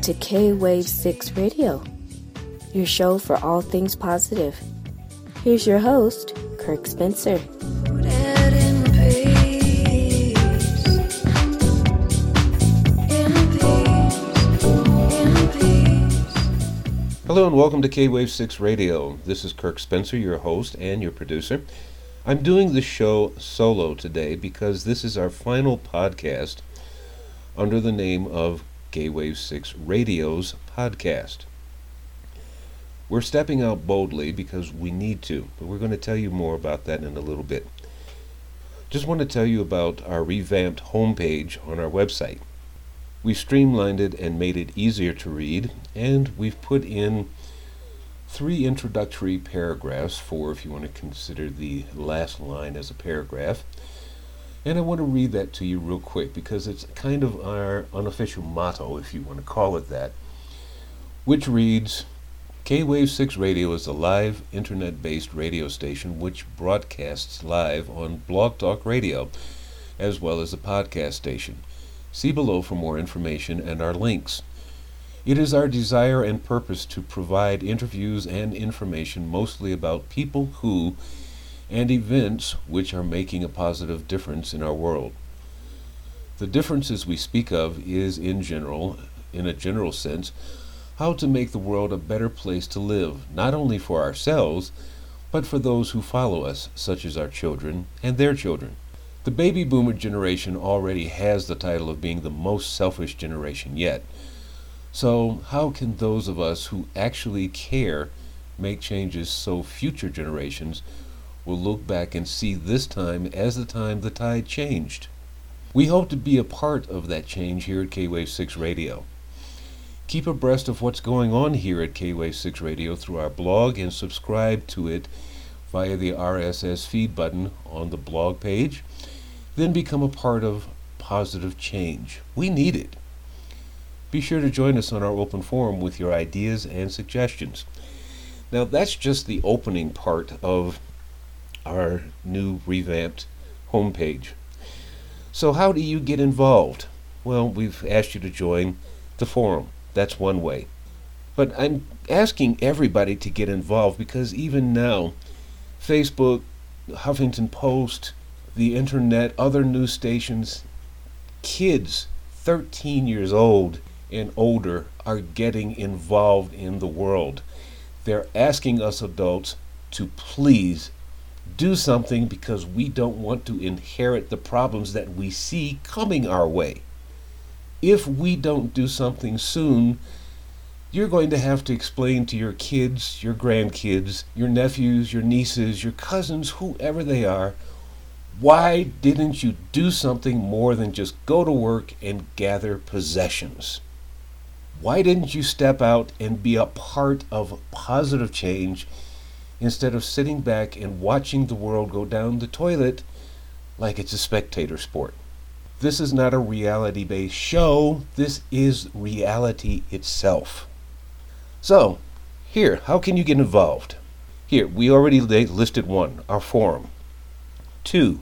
to K Wave 6 Radio, your show for all things positive. Here's your host, Kirk Spencer. Hello and welcome to K Wave 6 Radio. This is Kirk Spencer, your host and your producer. I'm doing the show solo today because this is our final podcast under the name of K Wave 6 Radio's podcast. We're stepping out boldly because we need to, but we're going to tell you more about that in a little bit. Just want to tell you about our revamped homepage on our website. We've streamlined it and made it easier to read, and we've put in three introductory paragraphs, four if you want to consider the last line as a paragraph. And I want to read that to you real quick because it's kind of our unofficial motto, if you want to call it that, which reads K Wave 6 Radio is a live internet based radio station which broadcasts live on Blog Talk Radio, as well as a podcast station. See below for more information and our links. It is our desire and purpose to provide interviews and information mostly about people who and events which are making a positive difference in our world. The differences we speak of is in general, in a general sense, how to make the world a better place to live, not only for ourselves, but for those who follow us, such as our children and their children. The baby boomer generation already has the title of being the most selfish generation yet. So, how can those of us who actually care make changes so future generations will look back and see this time as the time the tide changed? We hope to be a part of that change here at K Wave 6 Radio. Keep abreast of what's going on here at K Wave 6 Radio through our blog and subscribe to it via the RSS feed button on the blog page then become a part of positive change. We need it. Be sure to join us on our open forum with your ideas and suggestions. Now, that's just the opening part of our new revamped homepage. So, how do you get involved? Well, we've asked you to join the forum. That's one way. But I'm asking everybody to get involved because even now, Facebook, Huffington Post, the internet, other news stations, kids 13 years old and older are getting involved in the world. They're asking us adults to please do something because we don't want to inherit the problems that we see coming our way. If we don't do something soon, you're going to have to explain to your kids, your grandkids, your nephews, your nieces, your cousins, whoever they are, why didn't you do something more than just go to work and gather possessions? Why didn't you step out and be a part of positive change instead of sitting back and watching the world go down the toilet like it's a spectator sport? This is not a reality based show, this is reality itself. So, here, how can you get involved? Here, we already listed one, our forum. Two,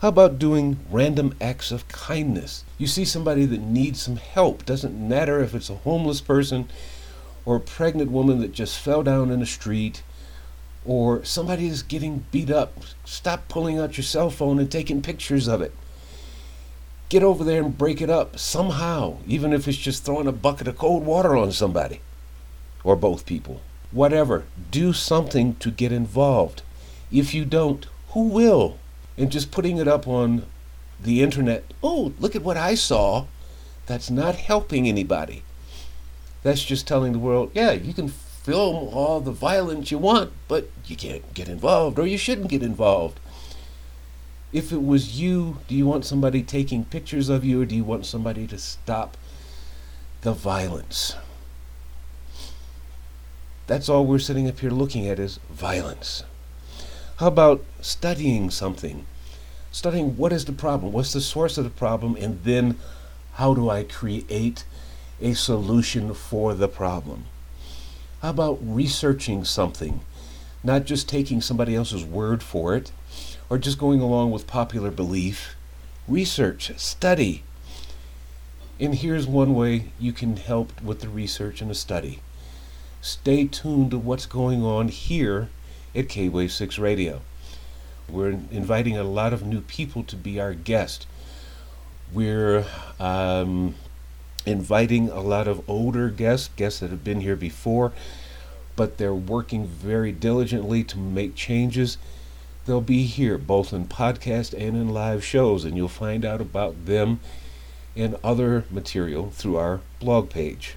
how about doing random acts of kindness? You see somebody that needs some help. Doesn't matter if it's a homeless person or a pregnant woman that just fell down in the street or somebody is getting beat up. Stop pulling out your cell phone and taking pictures of it. Get over there and break it up somehow, even if it's just throwing a bucket of cold water on somebody or both people. Whatever. Do something to get involved. If you don't, who will? and just putting it up on the internet, oh, look at what I saw, that's not helping anybody. That's just telling the world, yeah, you can film all the violence you want, but you can't get involved or you shouldn't get involved. If it was you, do you want somebody taking pictures of you or do you want somebody to stop the violence? That's all we're sitting up here looking at is violence. How about studying something? Studying what is the problem, what's the source of the problem, and then how do I create a solution for the problem? How about researching something, not just taking somebody else's word for it, or just going along with popular belief? Research, study. And here's one way you can help with the research and the study. Stay tuned to what's going on here at K Wave 6 Radio. We're inviting a lot of new people to be our guest. We're um, inviting a lot of older guests, guests that have been here before, but they're working very diligently to make changes. They'll be here both in podcast and in live shows, and you'll find out about them and other material through our blog page.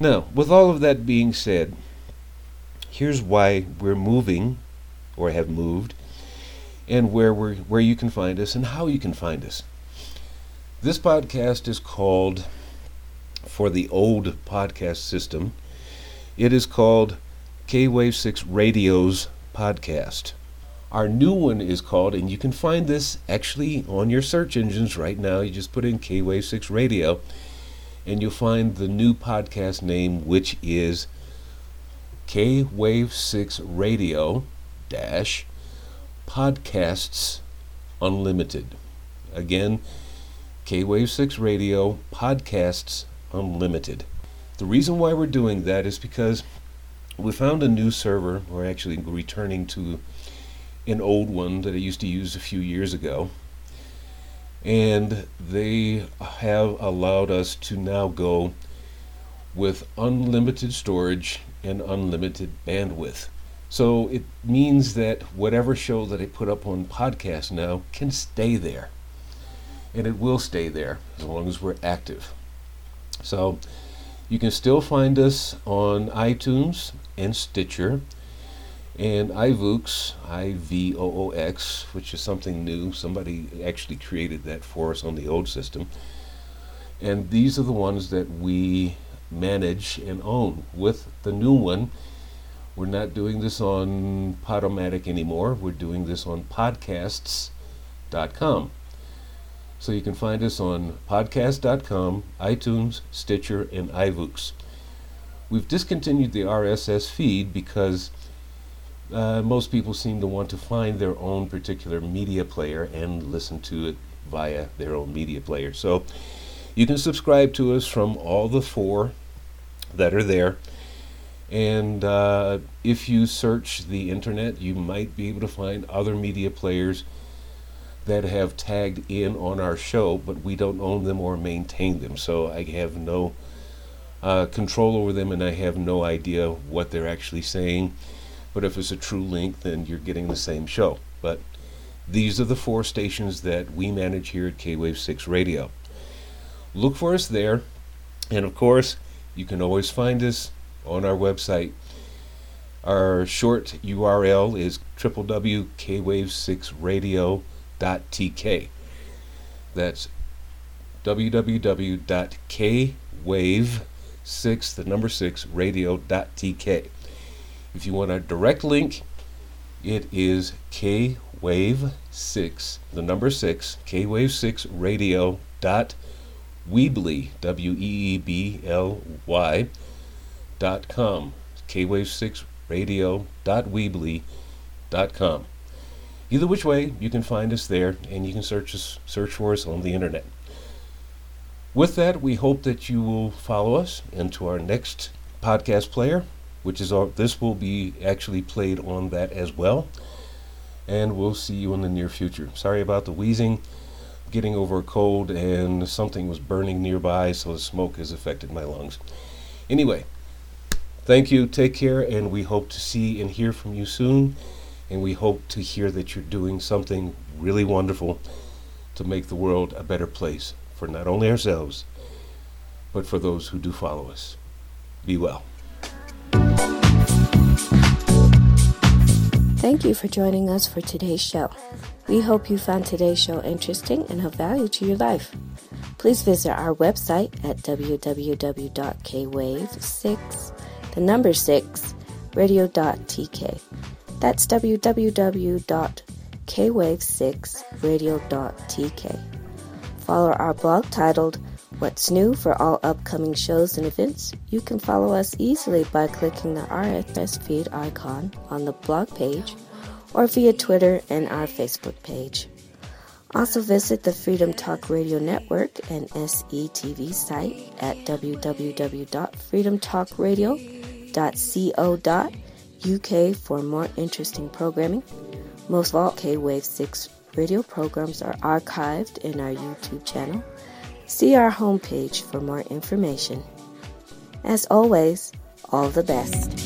Now, with all of that being said, here's why we're moving or have moved and where we're, where you can find us and how you can find us. This podcast is called for the old podcast system. It is called K Wave 6 Radio's podcast. Our new one is called, and you can find this actually on your search engines right now. You just put in K Wave 6 Radio, and you'll find the new podcast name, which is K Wave 6 Radio dash Podcasts Unlimited. Again, K Wave 6 Radio Podcasts Unlimited. The reason why we're doing that is because we found a new server. We're actually returning to an old one that I used to use a few years ago. And they have allowed us to now go with unlimited storage and unlimited bandwidth. So it means that whatever show that I put up on podcast now can stay there. And it will stay there as long as we're active. So you can still find us on iTunes and Stitcher and iVoox, I V O O X, which is something new. Somebody actually created that for us on the old system. And these are the ones that we manage and own. With the new one, we're not doing this on Podomatic anymore. We're doing this on podcasts.com. So you can find us on podcast.com, iTunes, Stitcher, and iVoox. We've discontinued the RSS feed because uh, most people seem to want to find their own particular media player and listen to it via their own media player. So you can subscribe to us from all the four that are there. And uh, if you search the internet, you might be able to find other media players that have tagged in on our show, but we don't own them or maintain them. So I have no uh, control over them and I have no idea what they're actually saying. But if it's a true link, then you're getting the same show. But these are the four stations that we manage here at K Wave 6 Radio. Look for us there. And of course, you can always find us on our website. Our short URL is www.kwave6radio.tk. That's www.kwave6, the number 6, radio.tk. If you want a direct link, it is kwave6, the number 6, kwave6 radio dot Weebly, W E E B L Y kwave6radio.com. kwave6radio.weebly.com. Either which way, you can find us there and you can search us search for us on the internet. With that, we hope that you will follow us into our next podcast player, which is our, this will be actually played on that as well. And we'll see you in the near future. Sorry about the wheezing, getting over a cold, and something was burning nearby, so the smoke has affected my lungs. Anyway, Thank you. Take care. And we hope to see and hear from you soon. And we hope to hear that you're doing something really wonderful to make the world a better place for not only ourselves, but for those who do follow us. Be well. Thank you for joining us for today's show. We hope you found today's show interesting and of value to your life. Please visit our website at www.kwave6 the number 6, radio.tk. That's www.kwave6radio.tk. Follow our blog titled What's New for all upcoming shows and events. You can follow us easily by clicking the RSS feed icon on the blog page or via Twitter and our Facebook page. Also visit the Freedom Talk Radio Network and SETV site at www.freedomtalkradio.co.uk for more interesting programming. Most of all K-Wave 6 radio programs are archived in our YouTube channel. See our homepage for more information. As always, all the best.